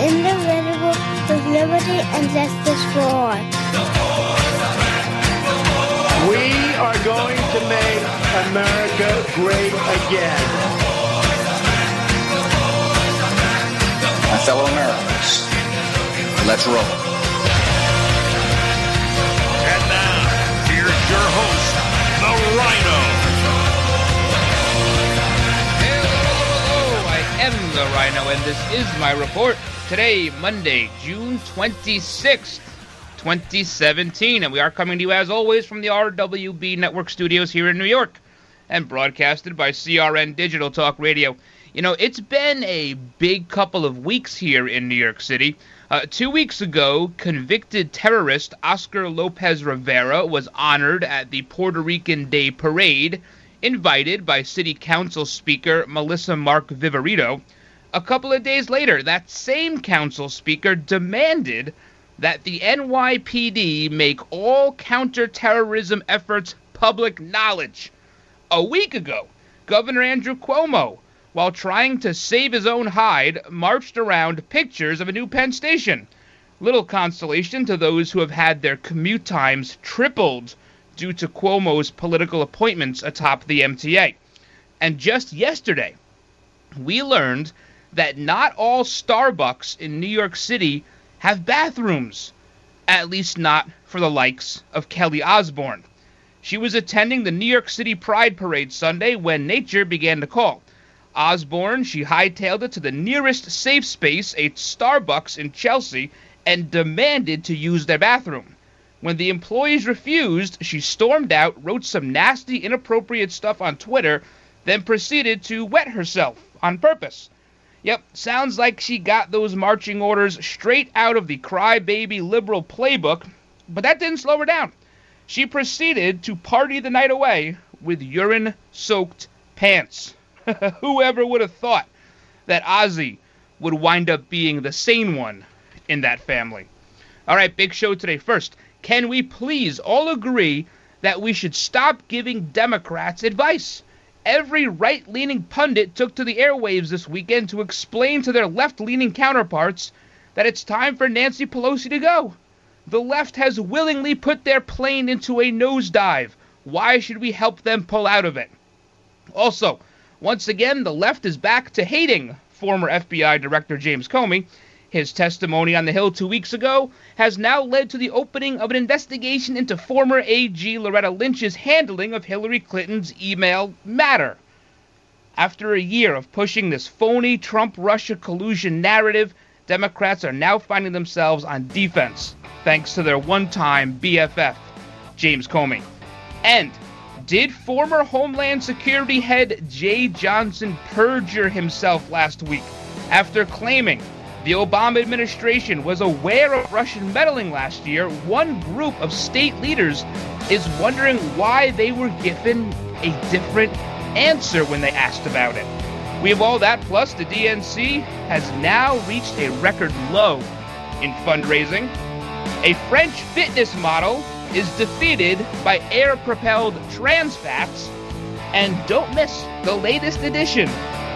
indivisible, with liberty and justice for all. We are going to make America great again. My fellow Americans, let's roll. And now, here's your host, the Ryno. Hello, I am the Ryno, and this is my report. Today, Monday, June 26th, 2017, and we are coming to you as always from the RWB Network studios here in New York and broadcasted by CRN Digital Talk Radio. You know, it's been a big couple of weeks here in New York City. Uh, two weeks ago, convicted terrorist Oscar Lopez Rivera was honored at the Puerto Rican Day Parade, invited by City Council Speaker Melissa Mark Viverito. A couple of days later, that same council speaker demanded that the NYPD make all counterterrorism efforts public knowledge. A week ago, Governor Andrew Cuomo, while trying to save his own hide, marched around pictures of a new Penn Station. Little consolation to those who have had their commute times tripled due to Cuomo's political appointments atop the MTA. And just yesterday, we learned that not all Starbucks in New York City have bathrooms, at least not for the likes of Kelly Osbourne. She was attending the New York City Pride Parade Sunday when nature began to call. Osborne, she hightailed it to the nearest safe space, a Starbucks in Chelsea, and demanded to use their bathroom. When the employees refused, she stormed out, wrote some nasty, inappropriate stuff on Twitter, then proceeded to wet herself on purpose. Yep, sounds like she got those marching orders straight out of the crybaby liberal playbook, but that didn't slow her down. She proceeded to party the night away with urine soaked pants. Whoever would have thought that Ozzy would wind up being the sane one in that family? All right, big show today. First, can we please all agree that we should stop giving Democrats advice? Every right leaning pundit took to the airwaves this weekend to explain to their left leaning counterparts that it's time for Nancy Pelosi to go. The left has willingly put their plane into a nosedive. Why should we help them pull out of it? Also, once again, the left is back to hating former FBI Director James Comey. His testimony on the Hill two weeks ago has now led to the opening of an investigation into former AG Loretta Lynch's handling of Hillary Clinton's email matter. After a year of pushing this phony Trump Russia collusion narrative, Democrats are now finding themselves on defense thanks to their one time BFF, James Comey. And did former Homeland Security head Jeh Johnson perjure himself last week after claiming the Obama administration was aware of Russian meddling last year? One group of state leaders is wondering why they were given a different answer when they asked about it. We have all that, plus the DNC has now reached a record low in fundraising. A French fitness model is defeated by air propelled trans fats. And don't miss the latest edition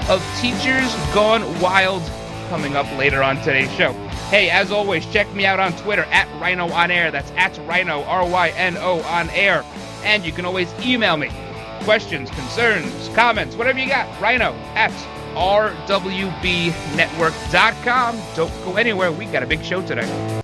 of Teachers Gone Wild coming up later on today's show. Hey, as always, check me out on Twitter at Ryno On Air. That's at Ryno, R Y N O On Air. And you can always email me questions, concerns, comments, whatever you got. Ryno at rwbnetwork.com. Don't go anywhere. We got a big show today.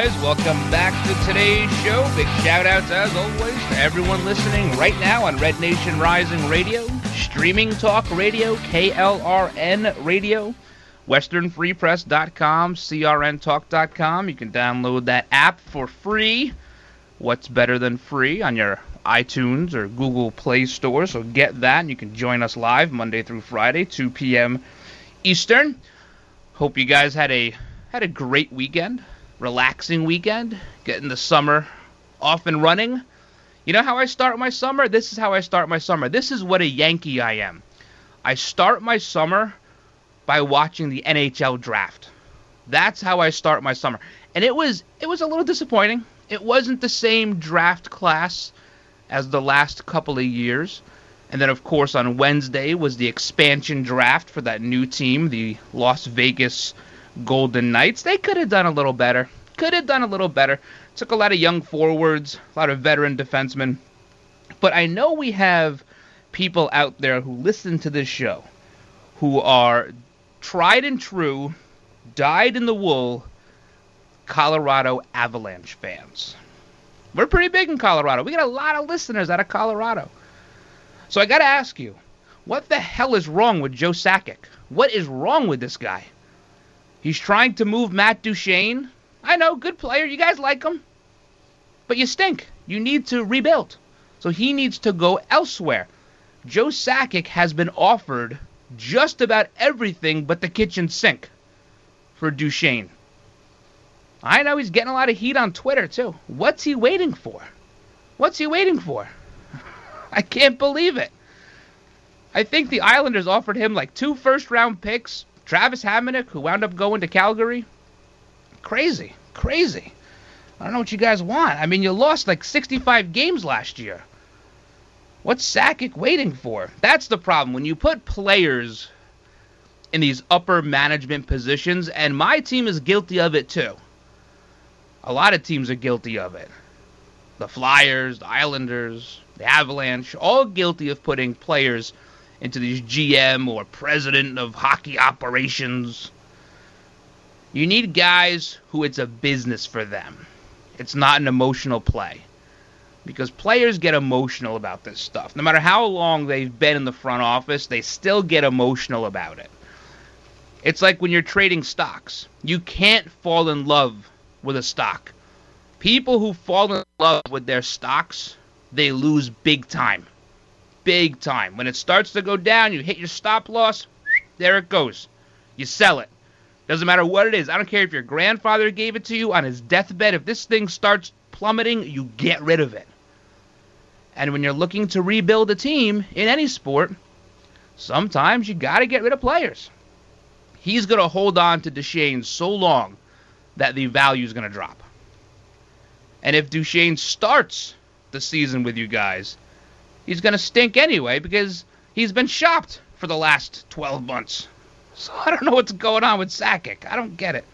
Guys, welcome back to today's show. Big shout outs, as always, to everyone listening right now on Red Nation Rising Radio, Streaming Talk Radio, KLRN Radio, WesternFreePress.com, CRNTalk.com. You can download that app for free. What's better than free on your iTunes or Google Play Store? So get that, and you can join us live Monday through Friday, 2 p.m. Eastern. Hope you guys had a had a great weekend relaxing weekend, getting the summer off and running. You know how I start my summer? This is how I start my summer. This is what a Yankee I am. I start my summer by watching the NHL draft. That's how I start my summer. And it was it was a little disappointing. It wasn't the same draft class as the last couple of years. And then of course on Wednesday was the expansion draft for that new team, the Las Vegas Golden Knights. They could have done a little better. Could have done a little better. Took a lot of young forwards, a lot of veteran defensemen. But I know we have people out there who listen to this show who are tried and true, dyed in the wool Colorado Avalanche fans. We're pretty big in Colorado. We got a lot of listeners out of Colorado. So I got to ask you, what the hell is wrong with Joe Sakic? What is wrong with this guy? He's trying to move Matt Duchene. I know, good player. You guys like him. But you stink. You need to rebuild. So he needs to go elsewhere. Joe Sakic has been offered just about everything but the kitchen sink for Duchene. I know he's getting a lot of heat on Twitter, too. What's he waiting for? What's he waiting for? I can't believe it. I think the Islanders offered him like two first round picks, Travis Hamonic, who wound up going to Calgary. Crazy, crazy. I don't know what you guys want. I mean, you lost like 65 games last year. What's Sakic waiting for? That's the problem. When you put players in these upper management positions, and my team is guilty of it too. A lot of teams are guilty of it. The Flyers, the Islanders, the Avalanche, all guilty of putting players into these GM or president of hockey operations. You need guys who it's a business for them. It's not an emotional play. Because players get emotional about this stuff. No matter how long they've been in the front office, they still get emotional about it. It's like when you're trading stocks. You can't fall in love with a stock. People who fall in love with their stocks, they lose big time big time. When it starts to go down, you hit your stop loss, there it goes. You sell it. Doesn't matter what it is. I don't care if your grandfather gave it to you on his deathbed. If this thing starts plummeting, you get rid of it. And when you're looking to rebuild a team in any sport, sometimes you got to get rid of players. He's going to hold on to Duchene so long that the value is going to drop. And if Duchene starts the season with you guys, he's going to stink anyway because he's been shopped for the last 12 months. So I don't know what's going on with Sakic. I don't get it.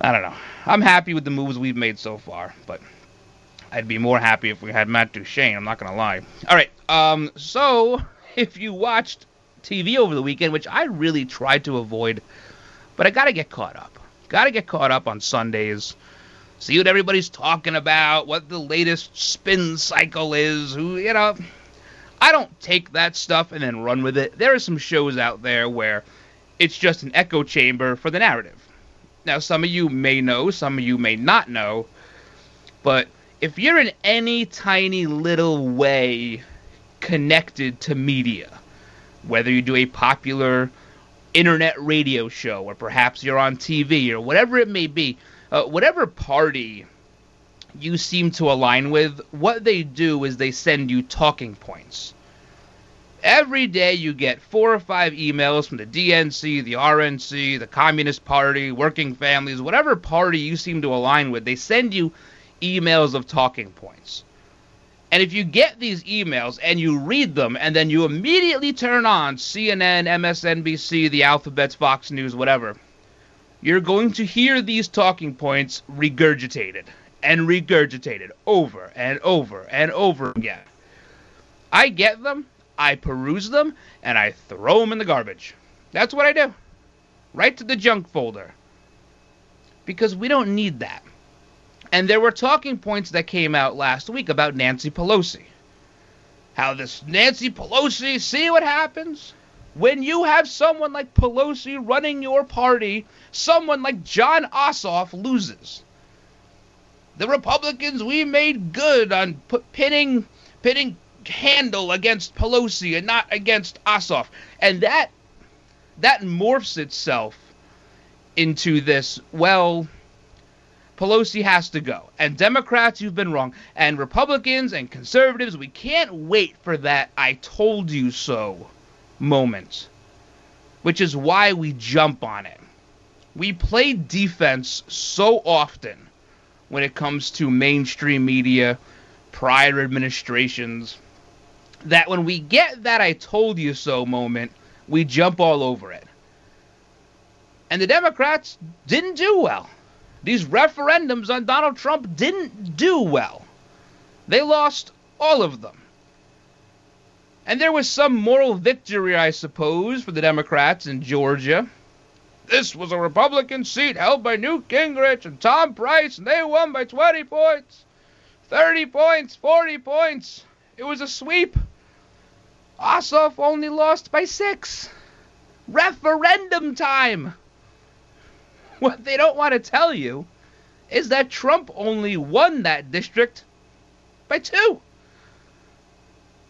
I don't know. I'm happy with the moves we've made so far, but I'd be more happy if we had Matt Duchene. I'm not going to lie. All right. Um, so if you watched TV over the weekend, which I really tried to avoid, but I got to get caught up. Got to get caught up on Sundays see what everybody's talking about, what the latest spin cycle is, who, you know. I don't take that stuff and then run with it. There are some shows out there where it's just an echo chamber for the narrative. Now, some of you may know, some of you may not know, but if you're in any tiny little way connected to media, whether you do a popular internet radio show or perhaps you're on TV or whatever it may be, uh, whatever party you seem to align with, what they do is they send you talking points. Every day you get four or five emails from the DNC, the RNC, the Communist Party, Working Families, whatever party you seem to align with. They send you emails of talking points. And if you get these emails and you read them and then you immediately turn on CNN, MSNBC, the Alphabets, Fox News, whatever, you're going to hear these talking points regurgitated and regurgitated over and over and over again. I get them, I peruse them, and I throw them in the garbage. That's what I do. Right to the junk folder. Because we don't need that. And there were talking points that came out last week about Nancy Pelosi. How this Nancy Pelosi, see what happens? When you have someone like Pelosi running your party, someone like Jon Ossoff loses. The Republicans, we made good on pinning, pinning Handel against Pelosi and not against Ossoff. And that that morphs itself into this, well, Pelosi has to go. And Democrats, you've been wrong. And Republicans and conservatives, we can't wait for that I told you so moment. Which is why we jump on it. We play defense so often when it comes to mainstream media, prior administrations, that when we get that I told you so moment, we jump all over it. And the Democrats didn't do well. These referendums on Donald Trump didn't do well. They lost all of them. And there was some moral victory, I suppose, for the Democrats in Georgia. This was a Republican seat held by Newt Gingrich and Tom Price, and they won by 20 points, 30 points, 40 points. It was a sweep. Ossoff only lost by six. Referendum time. What they don't want to tell you is that Trump only won that district by two.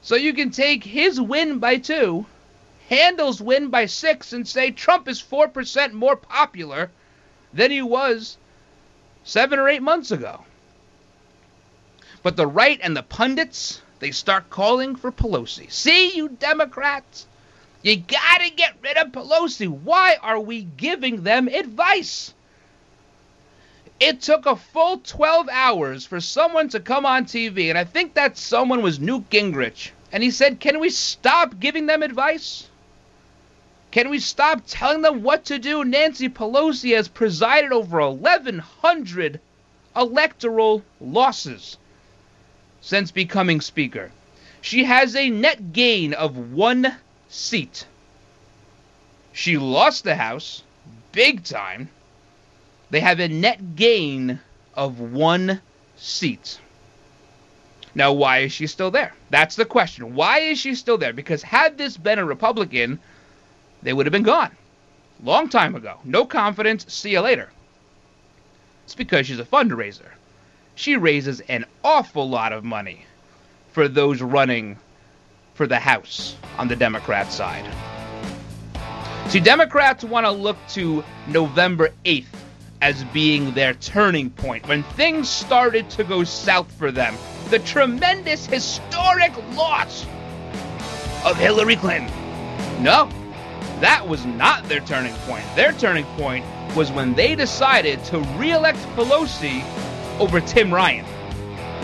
So you can take his win by two Handel's win by six and say Trump is 4% more popular than he was seven or eight months ago. But the right and the pundits, they start calling for Pelosi. See, you Democrats, you gotta get rid of Pelosi. Why are we giving them advice? It took a full 12 hours for someone to come on TV, and I think that someone was Newt Gingrich. And he said, Can we stop giving them advice? Can we stop telling them what to do? Nancy Pelosi has presided over 1,100 electoral losses since becoming Speaker. She has a net gain of one seat. She lost the House big time. They have a net gain of one seat. Now, why is she still there? That's the question. Why is she still there? Because had this been a Republican, they would have been gone. Long time ago. No confidence. See you later. It's because she's a fundraiser. She raises an awful lot of money for those running for the House on the Democrat side. See, Democrats want to look to November 8th as being their turning point when things started to go south for them. The tremendous historic loss of Hillary Clinton. No, that was not their turning point. Their turning point was when they decided to re-elect Pelosi over Tim Ryan.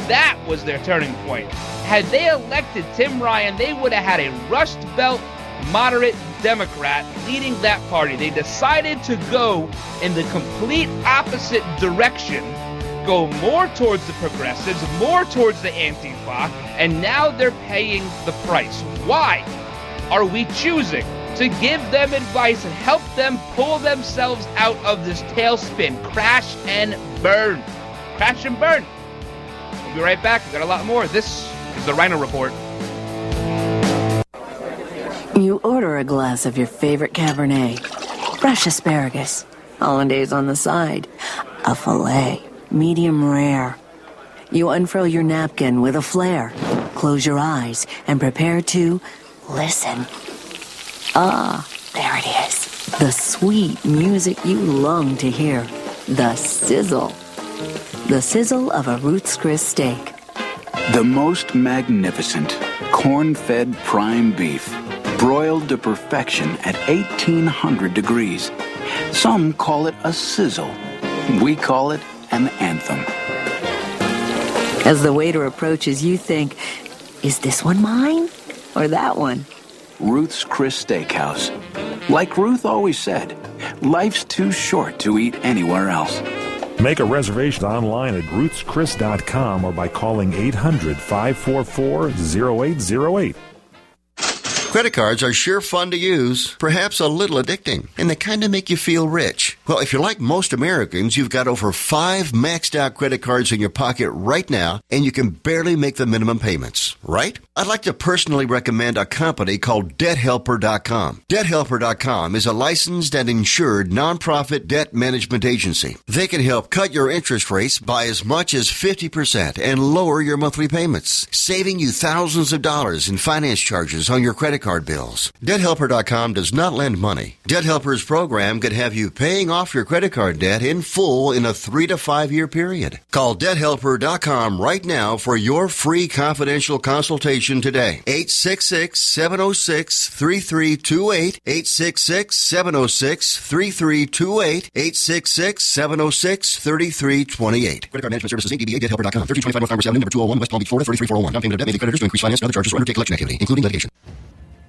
That was their turning point. Had they elected Tim Ryan, they would have had a Rust Belt moderate Democrat leading that party. They decided to go in the complete opposite direction, go more towards the progressives, more towards the Antifa, and now they're paying the price. Why are we choosing to give them advice and help them pull themselves out of this tailspin. Crash and burn. Crash and burn. We'll be right back. We've got a lot more. This is the Ryno Report. You order a glass of your favorite Cabernet, fresh asparagus, hollandaise on the side, a filet, medium rare. You unfurl your napkin with a flair, close your eyes, and prepare to listen. Ah, there it is. The sweet music you long to hear. The sizzle. The sizzle of a Ruth's Chris steak. The most magnificent corn fed prime beef, broiled to perfection at 1800 degrees. Some call it a sizzle. We call it an anthem. As the waiter approaches, you think, is this one mine or that one? Ruth's Chris Steakhouse. Like Ruth always said, life's too short to eat anywhere else. Make a reservation online at ruthschris.com or by calling 800 544 0808. Credit cards are sure fun to use, perhaps a little addicting, and they kind of make you feel rich. Well, if you're like most Americans, you've got over five maxed out credit cards in your pocket right now, and you can barely make the minimum payments, right? I'd like to personally recommend a company called DebtHelper.com. DebtHelper.com is a licensed and insured nonprofit debt management agency. They can help cut your interest rates by as much as 50% and lower your monthly payments, saving you thousands of dollars in finance charges on your credit card bills. DebtHelper.com does not lend money. Debt Helper's program could have you paying off your credit card debt in full in a three to five year period. Call DebtHelper.com right now for your free confidential consultation today. 866 706 3328. 866 706 3328. 866 706 3328. Credit card management services Inc. DBA DebtHelper.com. 3225 Farmers Avenue, number 201, West Palm Beach, Florida 33401. Down payment of debt may be creditors to increase finance and other charges or undertake collection activity, including litigation.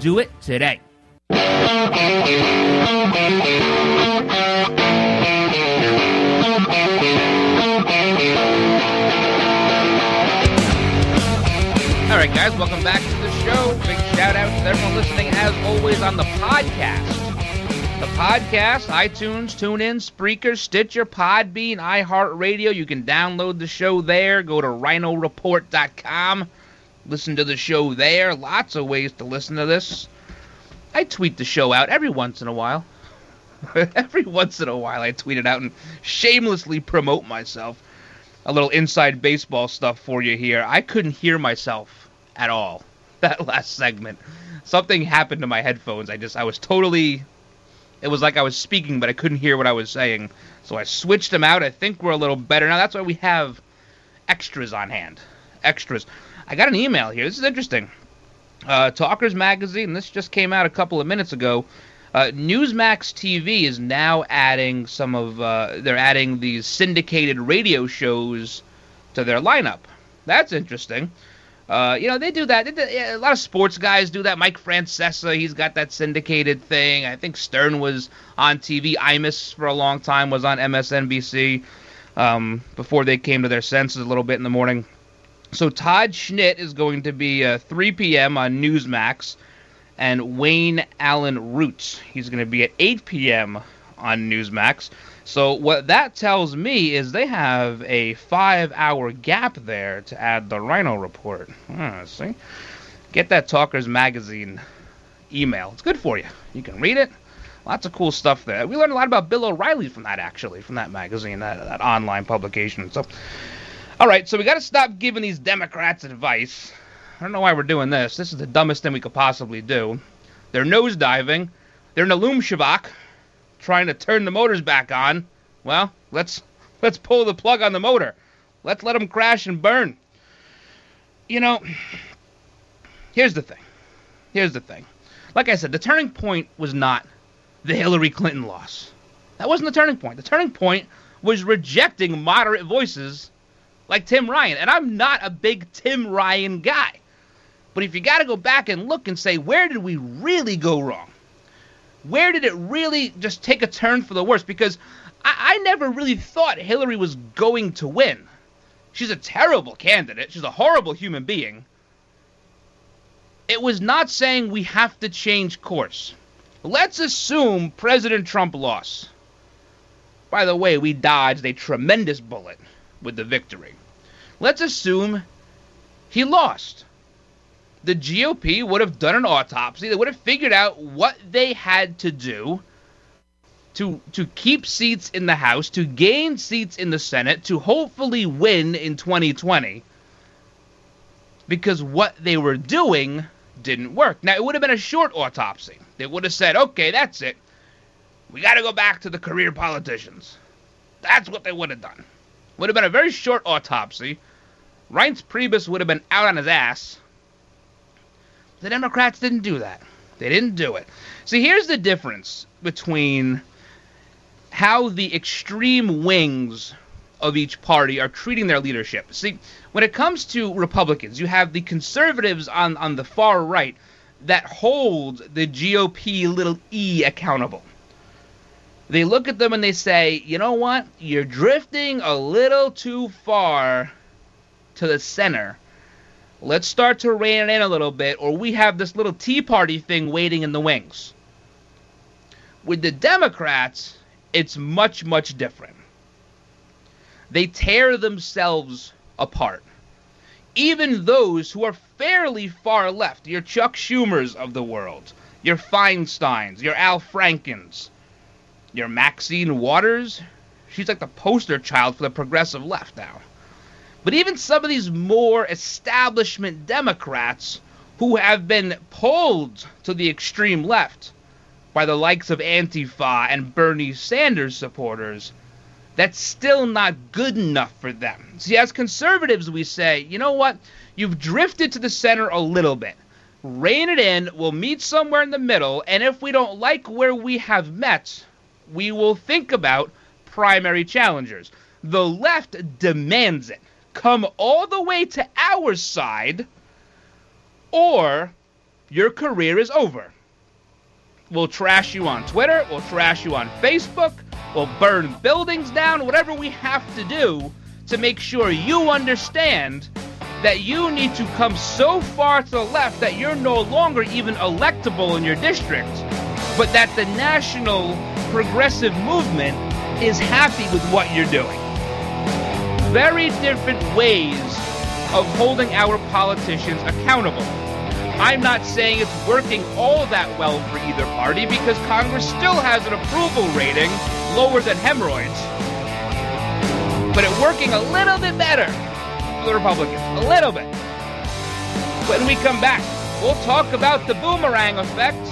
Do it today. All right, guys, welcome back to the show. Big shout out to everyone listening, as always, on the podcast. The podcast, iTunes, TuneIn, Spreaker, Stitcher, Podbean, iHeartRadio. You can download the show there. Go to rynoreport.com. Listen to the show there. Lots of ways to listen to this. I tweet the show out every once in a while. every once in a while, I tweet it out and shamelessly promote myself. A little inside baseball stuff for you here. I couldn't hear myself at all that last segment. Something happened to my headphones. I just, I was totally. It was like I was speaking, but I couldn't hear what I was saying. So I switched them out. I think we're a little better now. That's why we have extras on hand. Extras. I got an email here. This is interesting. Uh, Talkers Magazine, this just came out a couple of minutes ago. Uh, Newsmax TV is now adding some of, uh, they're adding these syndicated radio shows to their lineup. That's interesting. Uh, you know, they do that. They do, yeah, a lot of sports guys do that. Mike Francesa, he's got that syndicated thing. I think Stern was on TV. Imus, for a long time, was on MSNBC um, before they came to their senses a little bit in the morning. So Todd Schnitt is going to be uh, 3 p.m. on Newsmax, and Wayne Allyn Root he's going to be at 8 p.m. on Newsmax. So what that tells me is they have a five-hour gap there to add the Ryno report. Ah, see, get that Talkers Magazine email. It's good for you. You can read it. Lots of cool stuff there. We learned a lot about Bill O'Reilly from that, actually, from that magazine, that, that online publication. So. All right, so we got to stop giving these Democrats advice. I don't know why we're doing this. This is the dumbest thing we could possibly do. They're nosediving. They're in a loom trying to turn the motors back on. Well, let's let's pull the plug on the motor. Let's let them crash and burn. You know, here's the thing. Here's the thing. Like I said, the turning point was not the Hillary Clinton loss. That wasn't the turning point. The turning point was rejecting moderate voices like Tim Ryan. And I'm not a big Tim Ryan guy. But if you got to go back and look and say, where did we really go wrong? Where did it really just take a turn for the worse? Because I, I never really thought Hillary was going to win. She's a terrible candidate. She's a horrible human being. It was not saying we have to change course. Let's assume President Trump lost. By the way, we dodged a tremendous bullet with the victory. Let's assume he lost. The GOP would have done an autopsy. They would have figured out what they had to do to to keep seats in the House, to gain seats in the Senate, to hopefully win in 2020. Because what they were doing didn't work. Now, it would have been a short autopsy. They would have said, okay, that's it. We got to go back to the career politicians. That's what they would have done. Would have been a very short autopsy. Reince Priebus would have been out on his ass. The Democrats didn't do that. They didn't do it. See, here's the difference between how the extreme wings of each party are treating their leadership. See, when it comes to Republicans, you have the conservatives on, on the far right that hold the GOP little e accountable. They look at them and they say, you know what? You're drifting a little too far to the center. Let's start to rein it in a little bit, or we have this little Tea Party thing waiting in the wings. With the Democrats, it's much, much different. They tear themselves apart. Even those who are fairly far left, your Chuck Schumers of the world, your Feinsteins, your Al Frankens, your Maxine Waters, she's like the poster child for the progressive left now. But even some of these more establishment Democrats who have been pulled to the extreme left by the likes of Antifa and Bernie Sanders supporters, that's still not good enough for them. See, as conservatives, we say, you know what? You've drifted to the center a little bit. Rein it in, we'll meet somewhere in the middle, and if we don't like where we have met, we will think about primary challengers. The left demands it. Come all the way to our side, or your career is over. We'll trash you on Twitter, we'll trash you on Facebook, we'll burn buildings down, whatever we have to do to make sure you understand that you need to come so far to the left that you're no longer even electable in your district, but that the national progressive movement is happy with what you're doing. Very different ways of holding our politicians accountable. I'm not saying it's working all that well for either party because Congress still has an approval rating lower than hemorrhoids. But it's working a little bit better for the Republicans. A little bit. When we come back, we'll talk about the boomerang effect.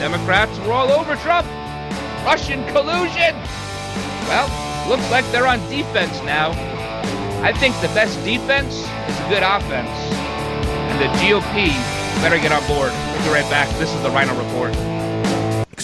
Democrats were all over Trump. Russian collusion. Well, looks like they're on defense now. I think the best defense is a good offense. And the GOP better get on board. We'll be right back. This is the Ryno Report.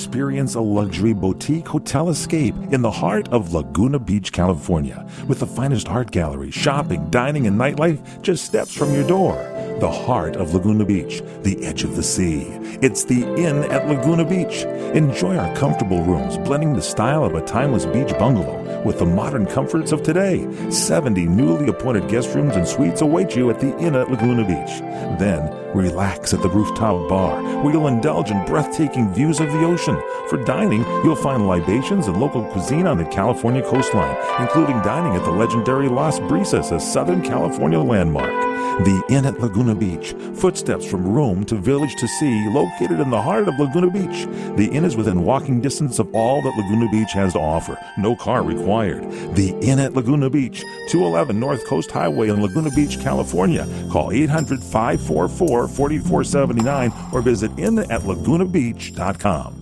Experience a luxury boutique hotel escape in the heart of Laguna Beach, California, with the finest art gallery, shopping, dining, and nightlife just steps from your door. The heart of Laguna Beach, the edge of the sea. It's the Inn at Laguna Beach. Enjoy our comfortable rooms, blending the style of a timeless beach bungalow with the modern comforts of today. 70 newly appointed guest rooms and suites await you at the Inn at Laguna Beach. Then, relax at the rooftop bar, where you'll indulge in breathtaking views of the ocean. For dining, you'll find libations and local cuisine on the California coastline, including dining at the legendary Las Brisas, a Southern California landmark. The Inn at Laguna Beach, footsteps from room to village to sea, located in the heart of Laguna Beach. The inn is within walking distance of all that Laguna Beach has to offer. No car required. The Inn at Laguna Beach, 211 North Coast Highway in Laguna Beach, California. Call 800 544 4479 or visit innatlagunabeach.com.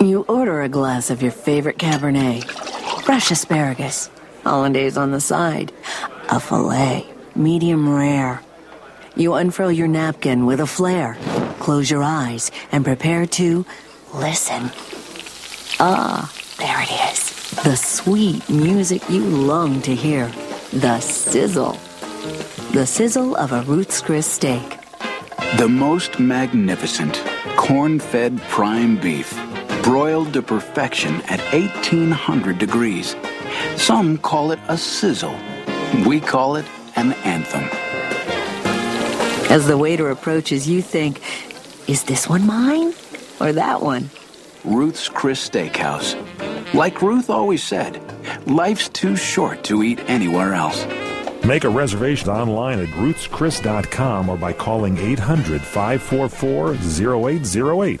You order a glass of your favorite Cabernet, fresh asparagus, hollandaise on the side, a filet, medium rare. You unfurl your napkin with a flair, close your eyes, and prepare to listen. Ah, there it is. The sweet music you long to hear. The sizzle. The sizzle of a Ruth's Chris steak. The most magnificent corn fed prime beef, broiled to perfection at 1800 degrees. Some call it a sizzle. We call it an anthem. As the waiter approaches, you think, is this one mine or that one? Ruth's Chris Steakhouse. Like Ruth always said, life's too short to eat anywhere else. Make a reservation online at ruthschris.com or by calling 800 544 0808.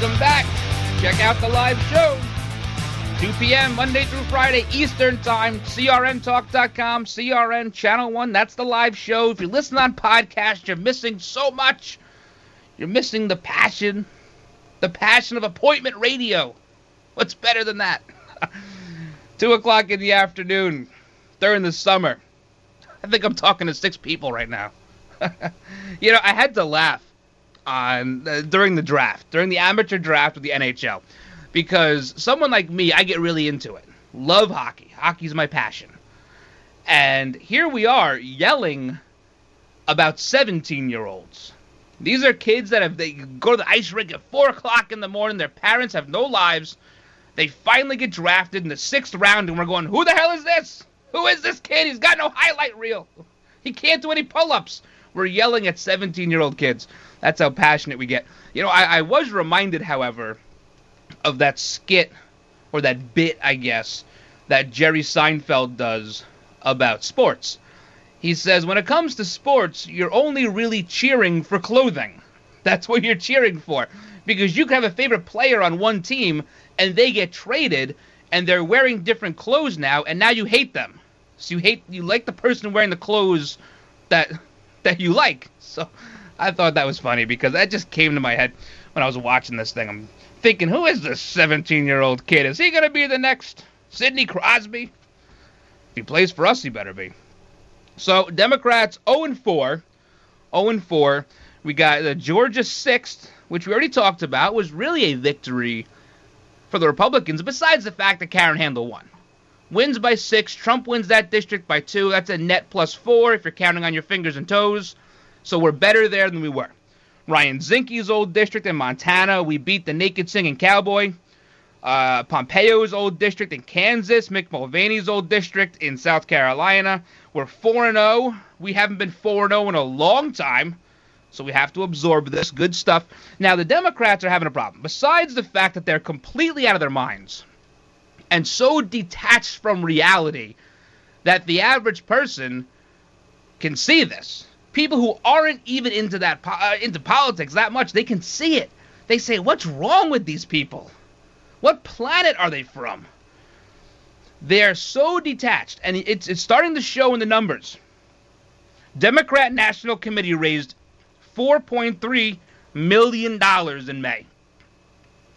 Welcome back. Check out the live show. 2 p.m. Monday through Friday Eastern Time. CRNTalk.com, CRN Channel 1. That's the live show. If you listen on podcast, you're missing so much. You're missing the passion, the passion of appointment radio. What's better than that? 2 o'clock in the afternoon during the summer. I think I'm talking to six people right now. you know, I had to laugh on uh, during the draft, during the amateur draft of the NHL, because someone like me, I get really into it. Love hockey. Hockey's my passion. And here we are yelling about 17 year olds. These are kids that have they go to the ice rink at four o'clock in the morning. Their parents have no lives. They finally get drafted in the sixth round, and we're going, "Who the hell is this? Who is this kid? He's got no highlight reel. He can't do any pull-ups." We're yelling at 17-year-old kids. That's how passionate we get. You know, I, I was reminded, however, of that skit or that bit, I guess, that Jerry Seinfeld does about sports. He says, when it comes to sports, you're only really cheering for clothing. That's what you're cheering for. Because you can have a favorite player on one team and they get traded and they're wearing different clothes now and now you hate them. So you hate you like the person wearing the clothes that that you like. So I thought that was funny because that just came to my head when I was watching this thing. I'm thinking, who is this 17 year old kid? Is he going to be the next Sidney Crosby? If he plays for us, he better be. So, Democrats 0 4. 0 4. We got the Georgia 6th, which we already talked about, was really a victory for the Republicans, besides the fact that Karen Handel won. Wins by six. Trump wins that district by two. That's a net plus four if you're counting on your fingers and toes. So we're better there than we were. Ryan Zinke's old district in Montana, we beat the naked singing cowboy. Uh, Pompeo's old district in Kansas, Mick Mulvaney's old district in South Carolina. We're 4 0. We haven't been 4 0 in a long time, so we have to absorb this. Good stuff. Now, the Democrats are having a problem. Besides the fact that they're completely out of their minds and so detached from reality that the average person can see this. People who aren't even into that uh, into politics that much, they can see it. They say, "What's wrong with these people? What planet are they from?" They're so detached, and it's it's starting to show in the numbers. Democrat National Committee raised 4.3 million dollars in May.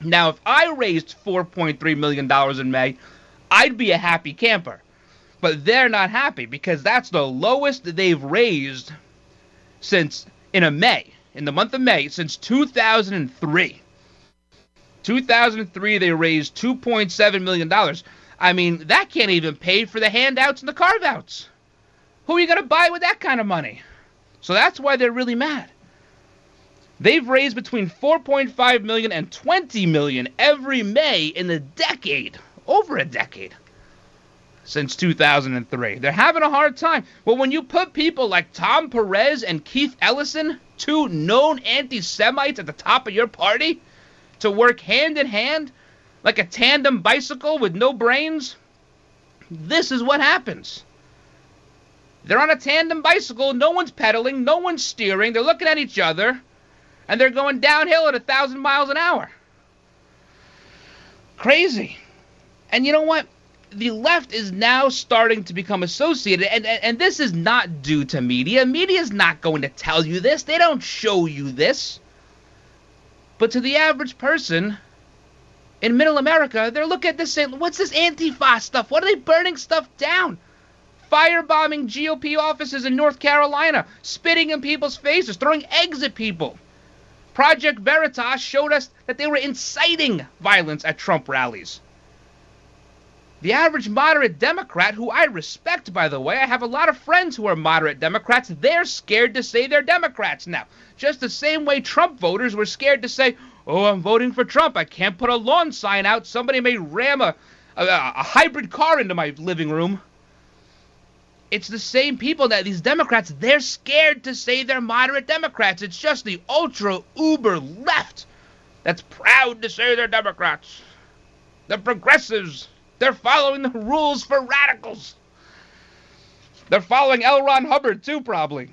Now, if I raised 4.3 million dollars in May, I'd be a happy camper. But they're not happy because that's the lowest they've raised since in a May, in the month of May, since 2003. 2003 they raised 2.7 million dollars. I mean, that can't even pay for the handouts and the carve-outs. Who are you going to buy with that kind of money? So that's why they're really mad. They've raised between 4.5 million and 20 million every May in a decade, over a decade since 2003. They're having a hard time. Well, when you put people like Tom Perez and Keith Ellison, two known anti Semites, at the top of your party to work hand in hand like a tandem bicycle with no brains, this is what happens. They're on a tandem bicycle, no one's pedaling, no one's steering, they're looking at each other, and they're going downhill at a thousand miles an hour. Crazy. And you know what? the left is now starting to become associated, and, and, and this is not due to media. Media is not going to tell you this, they don't show you this. But to the average person in middle America, they're looking at this saying, What's this Antifa stuff? What are they burning stuff down? Firebombing GOP offices in North Carolina, spitting in people's faces, throwing eggs at people. Project Veritas showed us that they were inciting violence at Trump rallies. The average moderate Democrat, who I respect, by the way, I have a lot of friends who are moderate Democrats, they're scared to say they're Democrats now. Just the same way Trump voters were scared to say, oh, I'm voting for Trump. I can't put a lawn sign out. Somebody may ram a, a, a hybrid car into my living room. It's the same people that these Democrats, they're scared to say they're moderate Democrats. It's just the ultra uber left that's proud to say they're Democrats. The progressives they're following the rules for radicals. They're following L. Ron Hubbard, too, probably.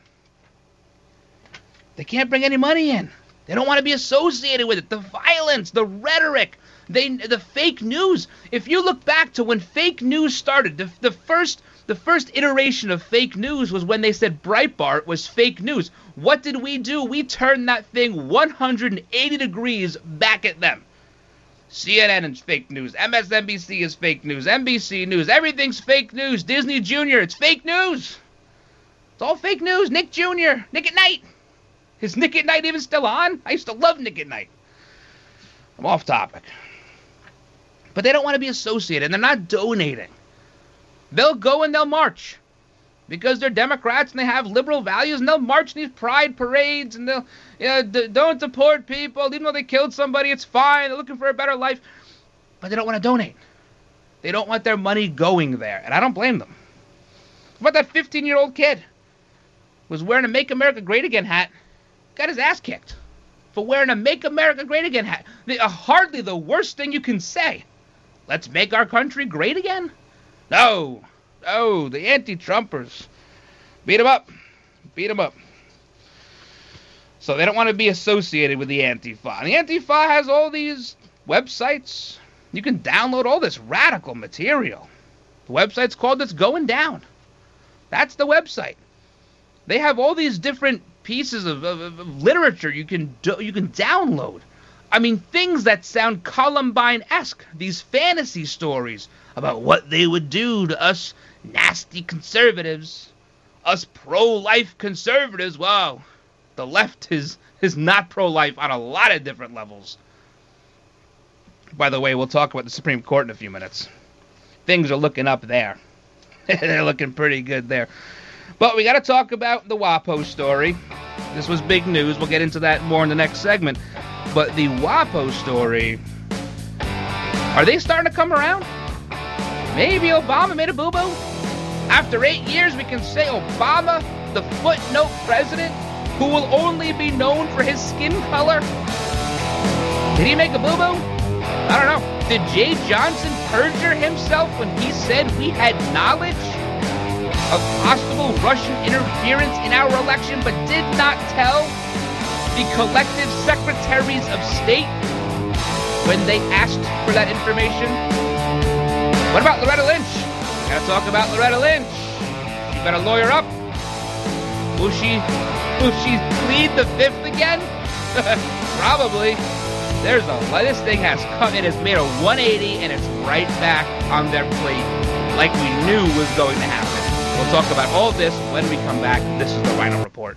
They can't bring any money in. They don't want to be associated with it. The violence, the rhetoric, they, the fake news. If you look back to when fake news started, the, the first the first iteration of fake news was when they said Breitbart was fake news. What did we do? We turned that thing 180 degrees back at them. CNN is fake news. MSNBC is fake news. NBC News. Everything's fake news. Disney Jr. It's fake news. It's all fake news. Nick Jr. Nick at Night. Is Nick at Night even still on? I used to love Nick at Night. I'm off topic. But they don't want to be associated. And they're not donating. They'll go and they'll march because they're Democrats and they have liberal values, and they'll march in these pride parades and they'll, you know, d- don't deport people, even though they killed somebody, it's fine. They're looking for a better life, but they don't want to donate. They don't want their money going there, and I don't blame them. What about that 15-year-old kid was wearing a "Make America Great Again" hat, got his ass kicked for wearing a "Make America Great Again" hat. The, uh, hardly the worst thing you can say. Let's make our country great again. No, no, the anti-Trumpers. Beat them up. Beat them up. So they don't want to be associated with the Antifa. And the Antifa has all these websites. You can download all this radical material. The website's called It's Going Down. That's the website. They have all these different pieces of, of, of literature you can do, you can download. I mean, things that sound Columbine-esque. These fantasy stories about what they would do to us nasty conservatives, us pro-life conservatives. Wow, the left is is not pro-life on a lot of different levels. By the way, we'll talk about the Supreme Court in a few minutes. Things are looking up there. They're looking pretty good there. But we got to talk about the WAPO story. This was big news. We'll get into that more in the next segment. But the WAPO story, are they starting to come around? Maybe Obama made a boo boo? After eight years, we can say Obama, the footnote president, who will only be known for his skin color. Did he make a boo boo? I don't know. Did Jeh Johnson perjure himself when he said we had knowledge of possible Russian interference in our election but did not tell the collective secretaries of state when they asked for that information? What about Loretta Lynch? Gotta talk about Loretta Lynch. You better lawyer up. Will she will she plead the fifth again? Probably. There's a this thing has come it has made a 180 and it's right back on their plate like we knew was going to happen. We'll talk about all this when we come back. This is the Ryno Report.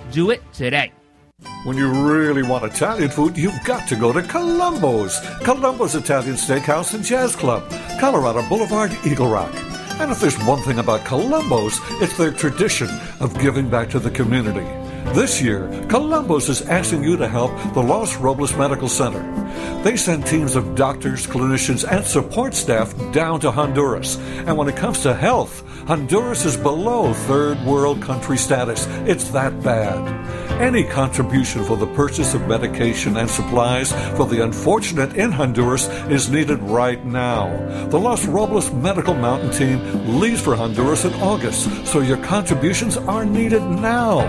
Do it today. When you really want Italian food, you've got to go to Colombo's. Colombo's Italian Steakhouse and Jazz Club, Colorado Boulevard, Eagle Rock. And if there's one thing about Colombo's, it's their tradition of giving back to the community. This year, Colombo's is asking you to help the Los Robles Medical Center. They send teams of doctors, clinicians, and support staff down to Honduras. And when it comes to health, Honduras is below third world country status. It's that bad. Any contribution for the purchase of medication and supplies for the unfortunate in Honduras is needed right now. The Los Robles Medical Mountain Team leaves for Honduras in August, so your contributions are needed now.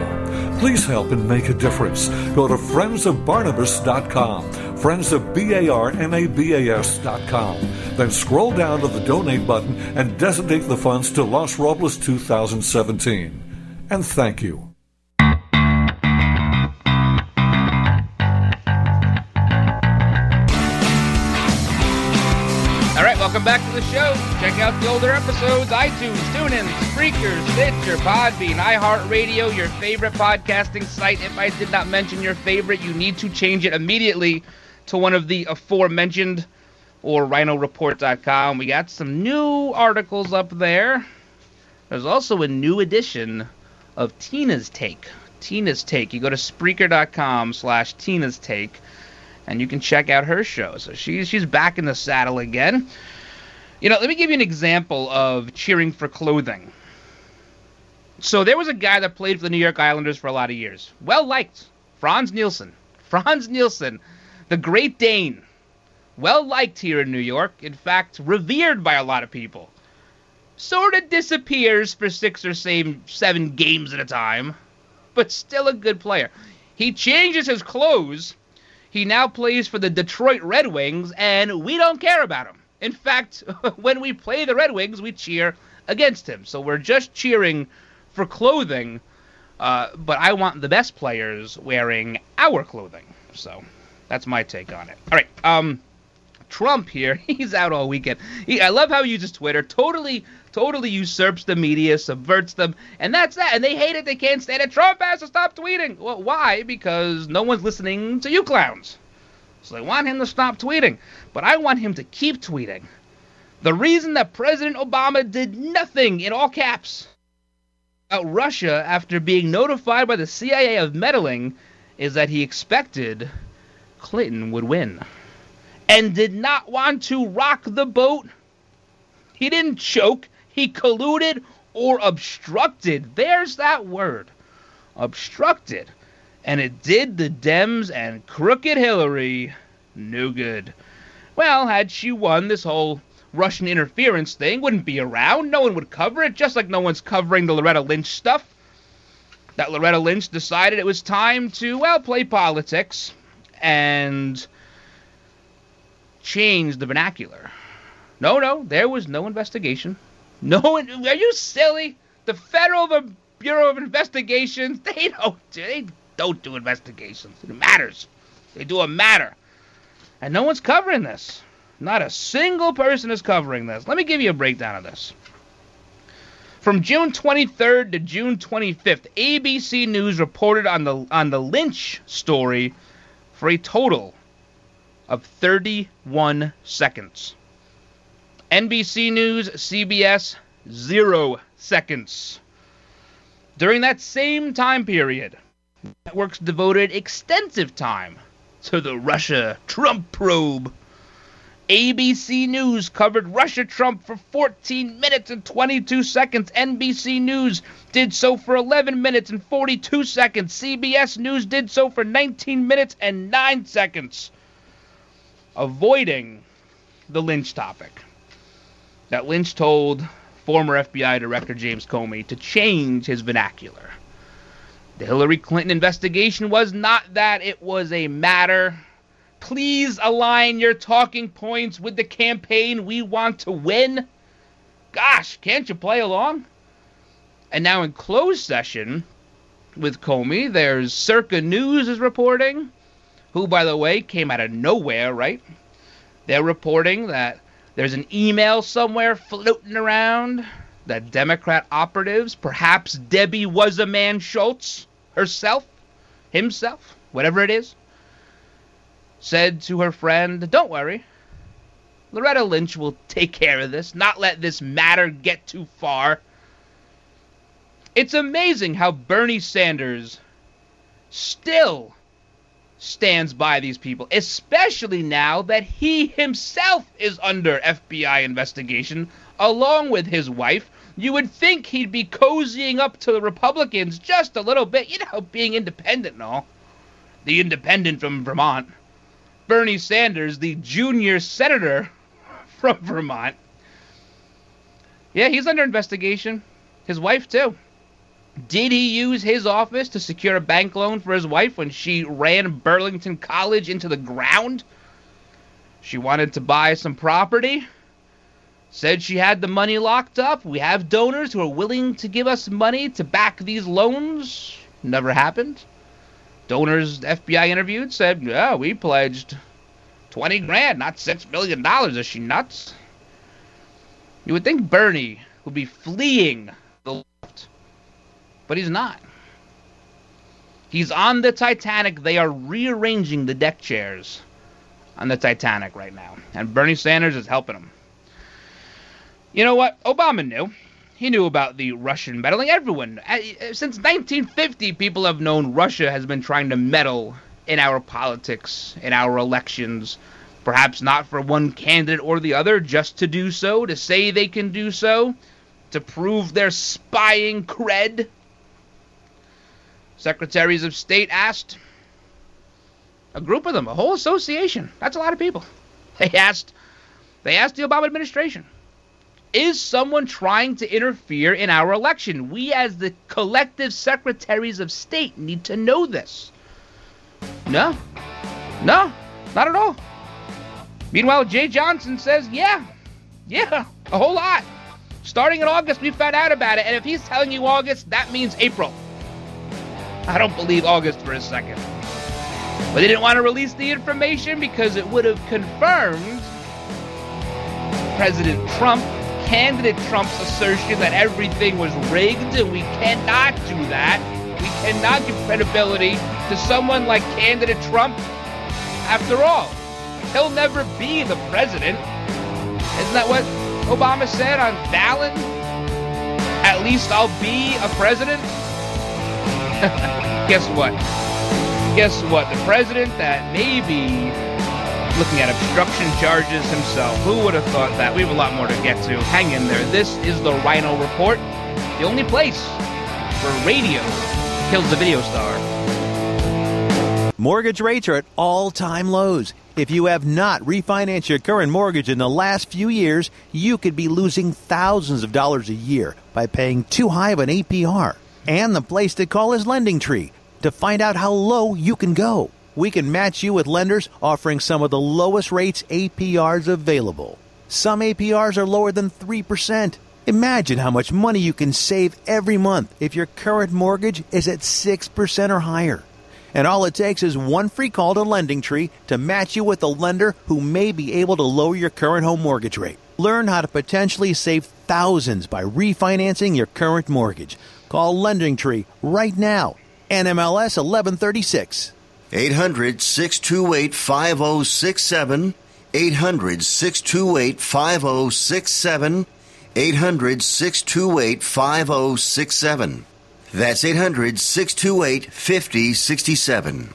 Please help and make a difference. Go to friendsofbarnabas.com, friendsofbarnabas.com. Then scroll down to the donate button and designate the funds to Los Robles 2017. And thank you. All right, welcome back to the show. Check out the older episodes, iTunes, TuneIn, Spreaker, Stitcher, Podbean, iHeartRadio, your favorite podcasting site. If I did not mention your favorite, you need to change it immediately to one of the aforementioned or rynoreport.com. We got some new articles up there. There's also a new edition of Tina's Take. Tina's Take. You go to Spreaker.com slash Tina's Take and you can check out her show. So she's she's back in the saddle again. You know, let me give you an example of cheering for clothing. So there was a guy that played for the New York Islanders for a lot of years. Well liked. Frans Nielsen. Frans Nielsen, the Great Dane. Well liked here in New York. In fact, revered by a lot of people. Sort of disappears for six or seven games at a time, but still a good player. He changes his clothes he now plays for the Detroit Red Wings, and we don't care about him. In fact, when we play the Red Wings, we cheer against him. So we're just cheering for clothing, uh, but I want the best players wearing our clothing. So that's my take on it. All right. Um, Trump here, he's out all weekend. He, I love how he uses Twitter. Totally, totally usurps the media, subverts them, and that's that. And they hate it. They can't stand it. Trump has to stop tweeting. Well, why? Because no one's listening to you clowns. So they want him to stop tweeting. But I want him to keep tweeting. The reason that President Obama did nothing in all caps about Russia after being notified by the CIA of meddling is that he expected Clinton would win and did not want to rock the boat. He didn't choke, he colluded or obstructed. There's that word obstructed And it did the Dems and crooked Hillary no good. Well, had she won, this whole Russian interference thing wouldn't be around. No one would cover it, just like no one's covering the Loretta Lynch stuff. That Loretta Lynch decided it was time to, well, play politics and change the vernacular. No, no, there was no investigation. No. Are you silly? The Federal Bureau of Investigations, they don't do, they don't do investigations. It matters. They do a matter. And no one's covering this. Not a single person is covering this. Let me give you a breakdown of this. From June 23rd to June 25th, ABC News reported on the on the Lynch story for a total of 31 seconds. NBC News, CBS, 0 seconds. During that same time period, networks devoted extensive time to the Russia Trump probe. ABC News covered Russia Trump for 14 minutes and 22 seconds. NBC News did so for 11 minutes and 42 seconds. CBS News did so for 19 minutes and 9 seconds. Avoiding the Lynch topic. That Lynch told former FBI Director James Comey to change his vernacular. The Hillary Clinton investigation was not that, it was a matter. Please align your talking points with the campaign we want to win. Gosh, can't you play along? And now in closed session with Comey, there's Circa News is reporting, who, by the way, came out of nowhere, right? They're reporting that there's an email somewhere floating around that Democrat operatives, perhaps Debbie was a man Schultz herself, himself, whatever it is, said to her friend, Don't worry. Loretta Lynch will take care of this, not let this matter get too far. It's amazing how Bernie Sanders still stands by these people, especially now that he himself is under FBI investigation, along with his wife. You would think he'd be cozying up to the Republicans just a little bit, you know, being independent and all. The independent from Vermont. Bernie Sanders, the junior senator from Vermont. Yeah, he's under investigation. His wife, too. Did he use his office to secure a bank loan for his wife when she ran Burlington College into the ground? She wanted to buy some property. Said she had the money locked up. We have donors who are willing to give us money to back these loans. Never happened. Donors FBI interviewed said, Yeah, we pledged 20 grand, not $6 million. Is she nuts? You would think Bernie would be fleeing the left but he's not. He's on the Titanic. They are rearranging the deck chairs on the Titanic right now. And Bernie Sanders is helping him. You know what? Obama knew. He knew about the Russian meddling. Everyone, uh, since 1950, people have known Russia has been trying to meddle in our politics, in our elections. Perhaps not for one candidate or the other, just to do so, to say they can do so, to prove their spying cred. Secretaries of State asked a group of them, a whole association. That's a lot of people. They asked they asked the Obama administration, is someone trying to interfere in our election? We as the collective secretaries of state need to know this. No. No, not at all. Meanwhile, Jeh Johnson says, yeah, yeah, a whole lot. Starting in August, we found out about it. And if he's telling you August, that means April. I don't believe August for a second. But they didn't want to release the information because it would have confirmed President Trump, candidate Trump's assertion that everything was rigged, and we cannot do that. We cannot give credibility to someone like candidate Trump. After all, he'll never be the president. Isn't that what Obama said on Fallon? At least I'll be a president. Guess what? Guess what? The president that may be looking at obstruction charges himself. Who would have thought that? We have a lot more to get to. Hang in there. This is the Ryno Report, the only place where radio kills the video star. Mortgage rates are at all time lows. If you have not refinanced your current mortgage in the last few years, you could be losing thousands of dollars a year by paying too high of an APR. And the place to call is Lending Tree to find out how low you can go. We can match you with lenders offering some of the lowest rates APRs available. Some APRs are lower than 3%. Imagine how much money you can save every month if your current mortgage is at 6% or higher. And all it takes is one free call to Lending Tree to match you with a lender who may be able to lower your current home mortgage rate. Learn how to potentially save thousands by refinancing your current mortgage. Call Lending Tree right now. NMLS 1136. 800 628 5067. 800 628 5067. 800 628 5067. That's 800 628 5067.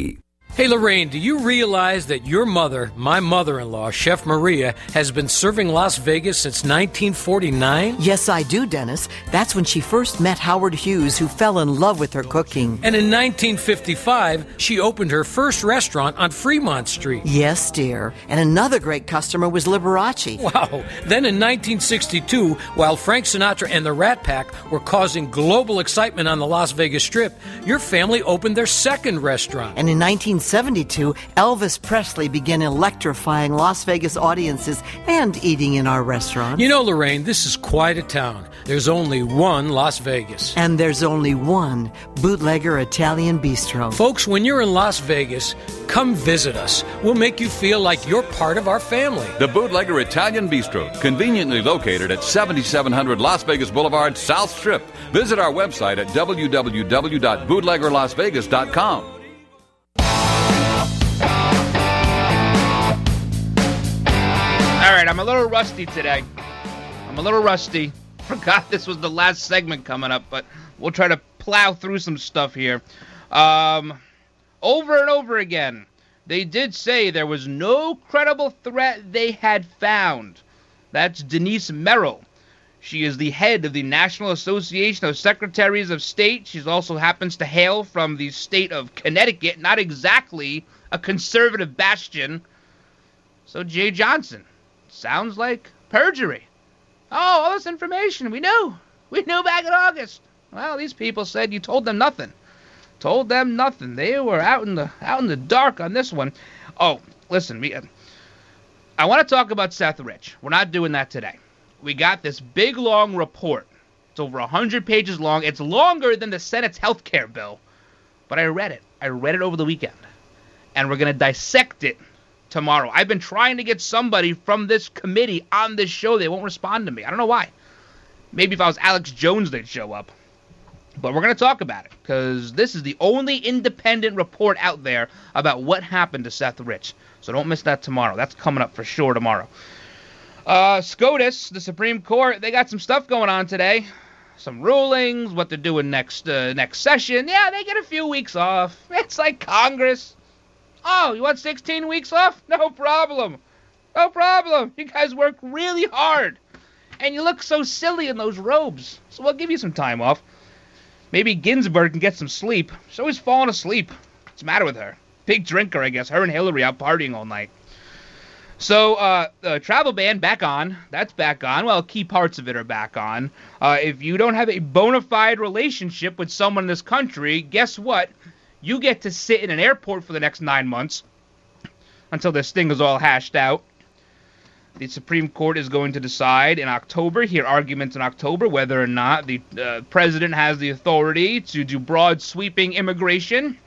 Hey Lorraine, do you realize that your mother, my mother in law, Chef Maria, has been serving Las Vegas since 1949? Yes, I do, Dennis. That's when she first met Howard Hughes, who fell in love with her cooking. And in 1955, she opened her first restaurant on Fremont Street. Yes, dear. And another great customer was Liberace. Wow. Then in 1962, while Frank Sinatra and the Rat Pack were causing global excitement on the Las Vegas Strip, your family opened their second restaurant. And in 19 1972, Elvis Presley began electrifying Las Vegas audiences and eating in our restaurants. You know, Lorraine, this is quite a town. There's only one Las Vegas. And there's only one bootlegger Italian bistro. Folks, when you're in Las Vegas, come visit us. We'll make you feel like you're part of our family. The Bootlegger Italian Bistro, conveniently located at 7700 Las Vegas Boulevard, South Strip. Visit our website at www.bootleggerlasvegas.com. right, I'm a little rusty today. I'm a little rusty. Forgot this was the last segment coming up, but we'll try to plow through some stuff here. Um, over and over again, they did say there was no credible threat they had found. That's Denise Merrill. She is the head of the National Association of Secretaries of State. She also happens to hail from the state of Connecticut, not exactly a conservative bastion. So, Jeh Johnson, sounds like perjury. Oh, all this information we knew. We knew back in August. Well, these people said you told them nothing. Told them nothing. They were out in the out in the dark on this one. Oh, listen, we, uh, I want to talk about Seth Rich. We're not doing that today. We got this big long report. It's over 100 pages long. It's longer than the Senate's health care bill. But I read it. I read it over the weekend. And we're going to dissect it tomorrow. I've been trying to get somebody from this committee on this show. They won't respond to me. I don't know why. Maybe if I was Alex Jones, they'd show up. But we're going to talk about it because this is the only independent report out there about what happened to Seth Rich. So don't miss that tomorrow. That's coming up for sure tomorrow. Uh, SCOTUS, the Supreme Court, they got some stuff going on today. Some rulings, what they're doing next uh, next session. Yeah, they get a few weeks off. It's like Congress. Oh, you want 16 weeks off? No problem. No problem. You guys work really hard. And you look so silly in those robes. So we'll give you some time off. Maybe Ginsburg can get some sleep. She's always falling asleep. What's the matter with her? Big drinker, I guess. Her and Hillary out partying all night. So, uh, the travel ban back on. That's back on. Well, key parts of it are back on. Uh, if you don't have a bona fide relationship with someone in this country, guess what? You get to sit in an airport for the next nine months until this thing is all hashed out. The Supreme Court is going to decide in October, hear arguments in October, whether or not the uh, president has the authority to do broad sweeping immigration.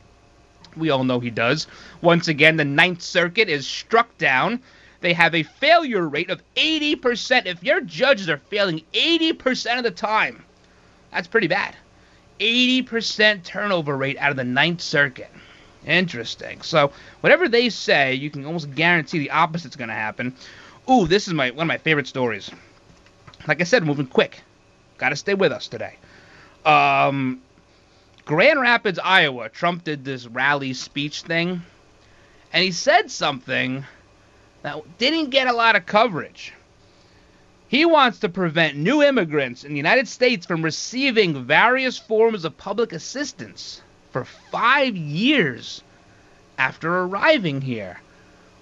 We all know he does. Once again, the Ninth Circuit is struck down. They have a failure rate of 80%. If your judges are failing 80% of the time, that's pretty bad. 80% turnover rate out of the Ninth Circuit. Interesting. So, whatever they say, you can almost guarantee the opposite's going to happen. Ooh, this is my one of my favorite stories. Like I said, moving quick. Got to stay with us today. Um, Grand Rapids, Iowa. Trump did this rally speech thing, and he said something that didn't get a lot of coverage. He wants to prevent new immigrants in the United States from receiving various forms of public assistance for five years after arriving here.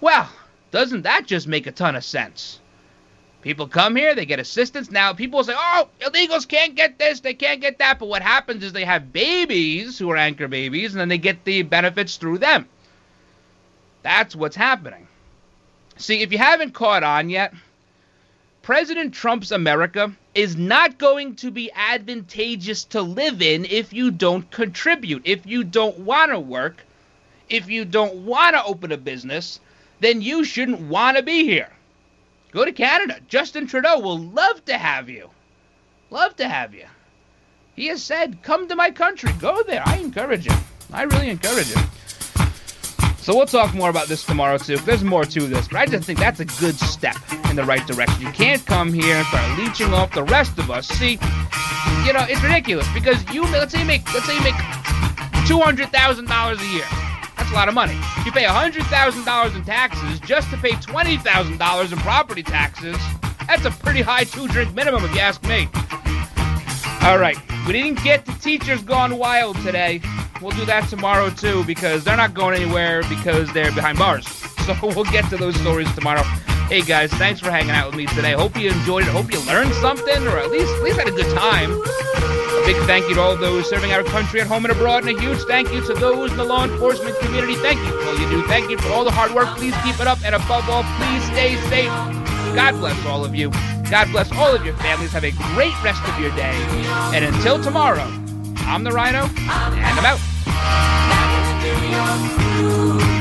Well, doesn't that just make a ton of sense? People come here, they get assistance. Now, people say, oh, illegals can't get this, they can't get that. But what happens is they have babies who are anchor babies, and then they get the benefits through them. That's what's happening. See, if you haven't caught on yet, President Trump's America is not going to be advantageous to live in if you don't contribute, if you don't want to work, if you don't want to open a business, then you shouldn't want to be here. Go to Canada. Justin Trudeau will love to have you. Love to have you. He has said, come to my country. Go there. I encourage it. I really encourage it. So we'll talk more about this tomorrow too. There's more to this, but I just think that's a good step in the right direction. You can't come here and start leeching off the rest of us. See, you know, it's ridiculous because you let's say you make let's say you make two hundred thousand dollars a year. That's a lot of money. You pay hundred thousand dollars in taxes just to pay twenty thousand dollars in property taxes. That's a pretty high two drink minimum if you ask me. All right, we didn't get to teachers gone wild today. We'll do that tomorrow too because they're not going anywhere because they're behind bars. So we'll get to those stories tomorrow. Hey guys, thanks for hanging out with me today. Hope you enjoyed it. Hope you learned something, or at least at least had a good time. A big thank you to all those serving our country at home and abroad, and a huge thank you to those in the law enforcement community. Thank you for all you do. Thank you for all the hard work. Please keep it up, and above all, please stay safe. God bless all of you. God bless all of your families. Have a great rest of your day. And until tomorrow, I'm the Ryno, and I'm out. Back to your groove.